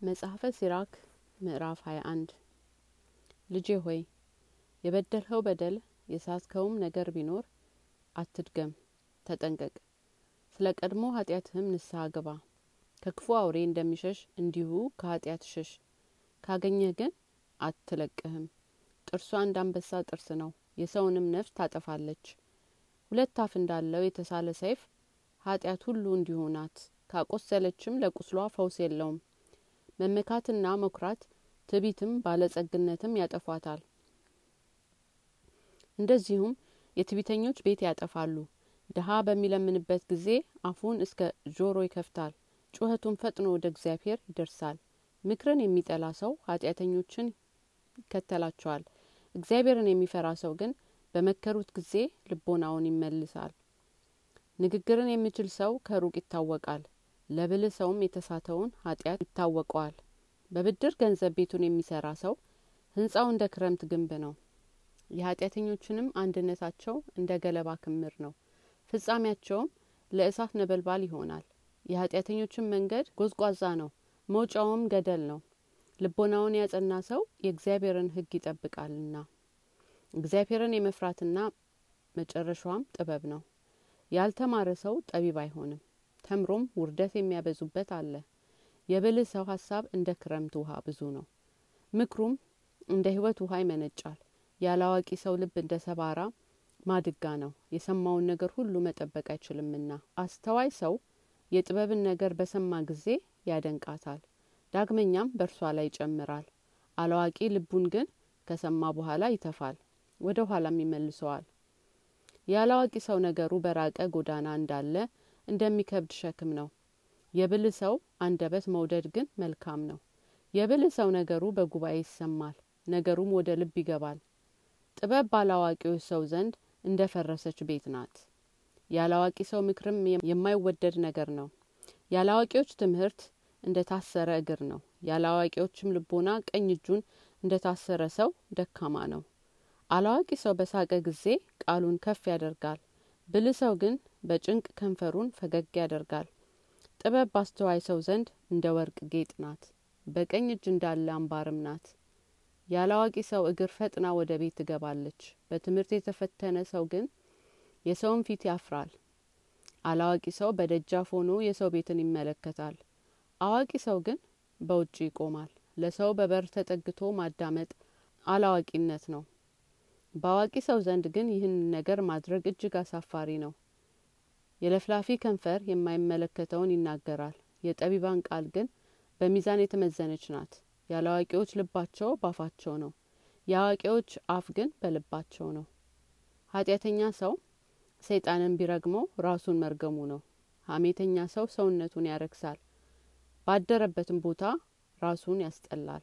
መጽሐፈ ሲራክ ምዕራፍ 21 ልጄ ሆይ የበደልኸው በደል የሳትከውም ነገር ቢኖር አትድገም፣ ተጠንቀቅ። ስለ ቀድሞ ኃጢአትህም ንስሐ ግባ። ከክፉ አውሬ እንደሚሸሽ እንዲሁ ከኃጢአት ሽሽ። ካገኘህ ግን አትለቅህም። ጥርሷ እንዳንበሳ ጥርስ ነው፣ የሰውንም ነፍስ ታጠፋለች። ሁለት አፍ እንዳለው የተሳለ ሰይፍ ኃጢአት ሁሉ እንዲሁ ናት። ካቆሰለችም ለቁስሏ ፈውስ የለውም። መመካትና መኩራት ትቢትም ባለጸግነትም ያጠፏታል። እንደዚሁም የትቢተኞች ቤት ያጠፋሉ። ድሀ በሚለምንበት ጊዜ አፉን እስከ ጆሮ ይከፍታል፣ ጩኸቱን ፈጥኖ ወደ እግዚአብሔር ይደርሳል። ምክርን የሚጠላ ሰው ኃጢአተኞችን ይከተላቸዋል። እግዚአብሔርን የሚፈራ ሰው ግን በመከሩት ጊዜ ልቦናውን ይመልሳል። ንግግርን የሚችል ሰው ከሩቅ ይታወቃል። ለብልህ ሰውም የተሳተውን ኃጢአት ይታወቀዋል። በብድር ገንዘብ ቤቱን የሚሰራ ሰው ህንጻው እንደ ክረምት ግንብ ነው። የኃጢአተኞችንም አንድነታቸው እንደ ገለባ ክምር ነው። ፍጻሜያቸውም ለእሳት ነበልባል ይሆናል። የኃጢአተኞችን መንገድ ጎዝጓዛ ነው፣ መውጫውም ገደል ነው። ልቦናውን ያጸና ሰው የእግዚአብሔርን ሕግ ይጠብቃልና እግዚአብሔርን የመፍራትና መጨረሻዋም ጥበብ ነው። ያልተማረ ሰው ጠቢብ አይሆንም። ተምሮም ውርደት የሚያበዙበት አለ። የብልህ ሰው ሀሳብ እንደ ክረምት ውሃ ብዙ ነው፣ ምክሩም እንደ ህይወት ውሃ ይመነጫል። ያለ አዋቂ ሰው ልብ እንደ ሰባራ ማድጋ ነው፣ የሰማውን ነገር ሁሉ መጠበቅ አይችልምና። አስተዋይ ሰው የጥበብን ነገር በሰማ ጊዜ ያደንቃታል፣ ዳግመኛም በእርሷ ላይ ይጨምራል። አላዋቂ ልቡን ግን ከሰማ በኋላ ይተፋል፣ ወደ ኋላም ይመልሰዋል። ያላዋቂ ሰው ነገሩ በራቀ ጎዳና እንዳለ እንደሚከብድ ሸክም ነው። የብልህ ሰው አንደበት መውደድ ግን መልካም ነው። የብልህ ሰው ነገሩ በጉባኤ ይሰማል፣ ነገሩም ወደ ልብ ይገባል። ጥበብ ባላዋቂዎች ሰው ዘንድ እንደ ፈረሰች ቤት ናት። ያላዋቂ ሰው ምክርም የማይወደድ ነገር ነው። ያላዋቂዎች ትምህርት እንደ ታሰረ እግር ነው። ያላዋቂዎችም ልቦና ቀኝ እጁን እንደ ታሰረ ሰው ደካማ ነው። አላዋቂ ሰው በሳቀ ጊዜ ቃሉን ከፍ ያደርጋል። ብልህ ሰው ግን በጭንቅ ከንፈሩን ፈገግ ያደርጋል። ጥበብ ባስተዋይ ሰው ዘንድ እንደ ወርቅ ጌጥ ናት፣ በቀኝ እጅ እንዳለ አምባርም ናት። ያላዋቂ ሰው እግር ፈጥና ወደ ቤት ትገባለች። በትምህርት የተፈተነ ሰው ግን የሰውን ፊት ያፍራል። አላዋቂ ሰው በደጃፍ ሆኖ የሰው ቤትን ይመለከታል። አዋቂ ሰው ግን በውጭ ይቆማል። ለሰው በበር ተጠግቶ ማዳመጥ አላዋቂነት ነው። በአዋቂ ሰው ዘንድ ግን ይህን ነገር ማድረግ እጅግ አሳፋሪ ነው። የለፍላፊ ከንፈር የማይመለከተውን ይናገራል። የጠቢባን ቃል ግን በሚዛን የተመዘነች ናት። ያለአዋቂዎች ልባቸው ባፋቸው ነው፣ የአዋቂዎች አፍ ግን በልባቸው ነው። ኃጢአተኛ ሰው ሰይጣንን ቢረግመው ራሱን መርገሙ ነው። ሀሜተኛ ሰው ሰውነቱን ያረክሳል፣ ባደረበትም ቦታ ራሱን ያስጠላል።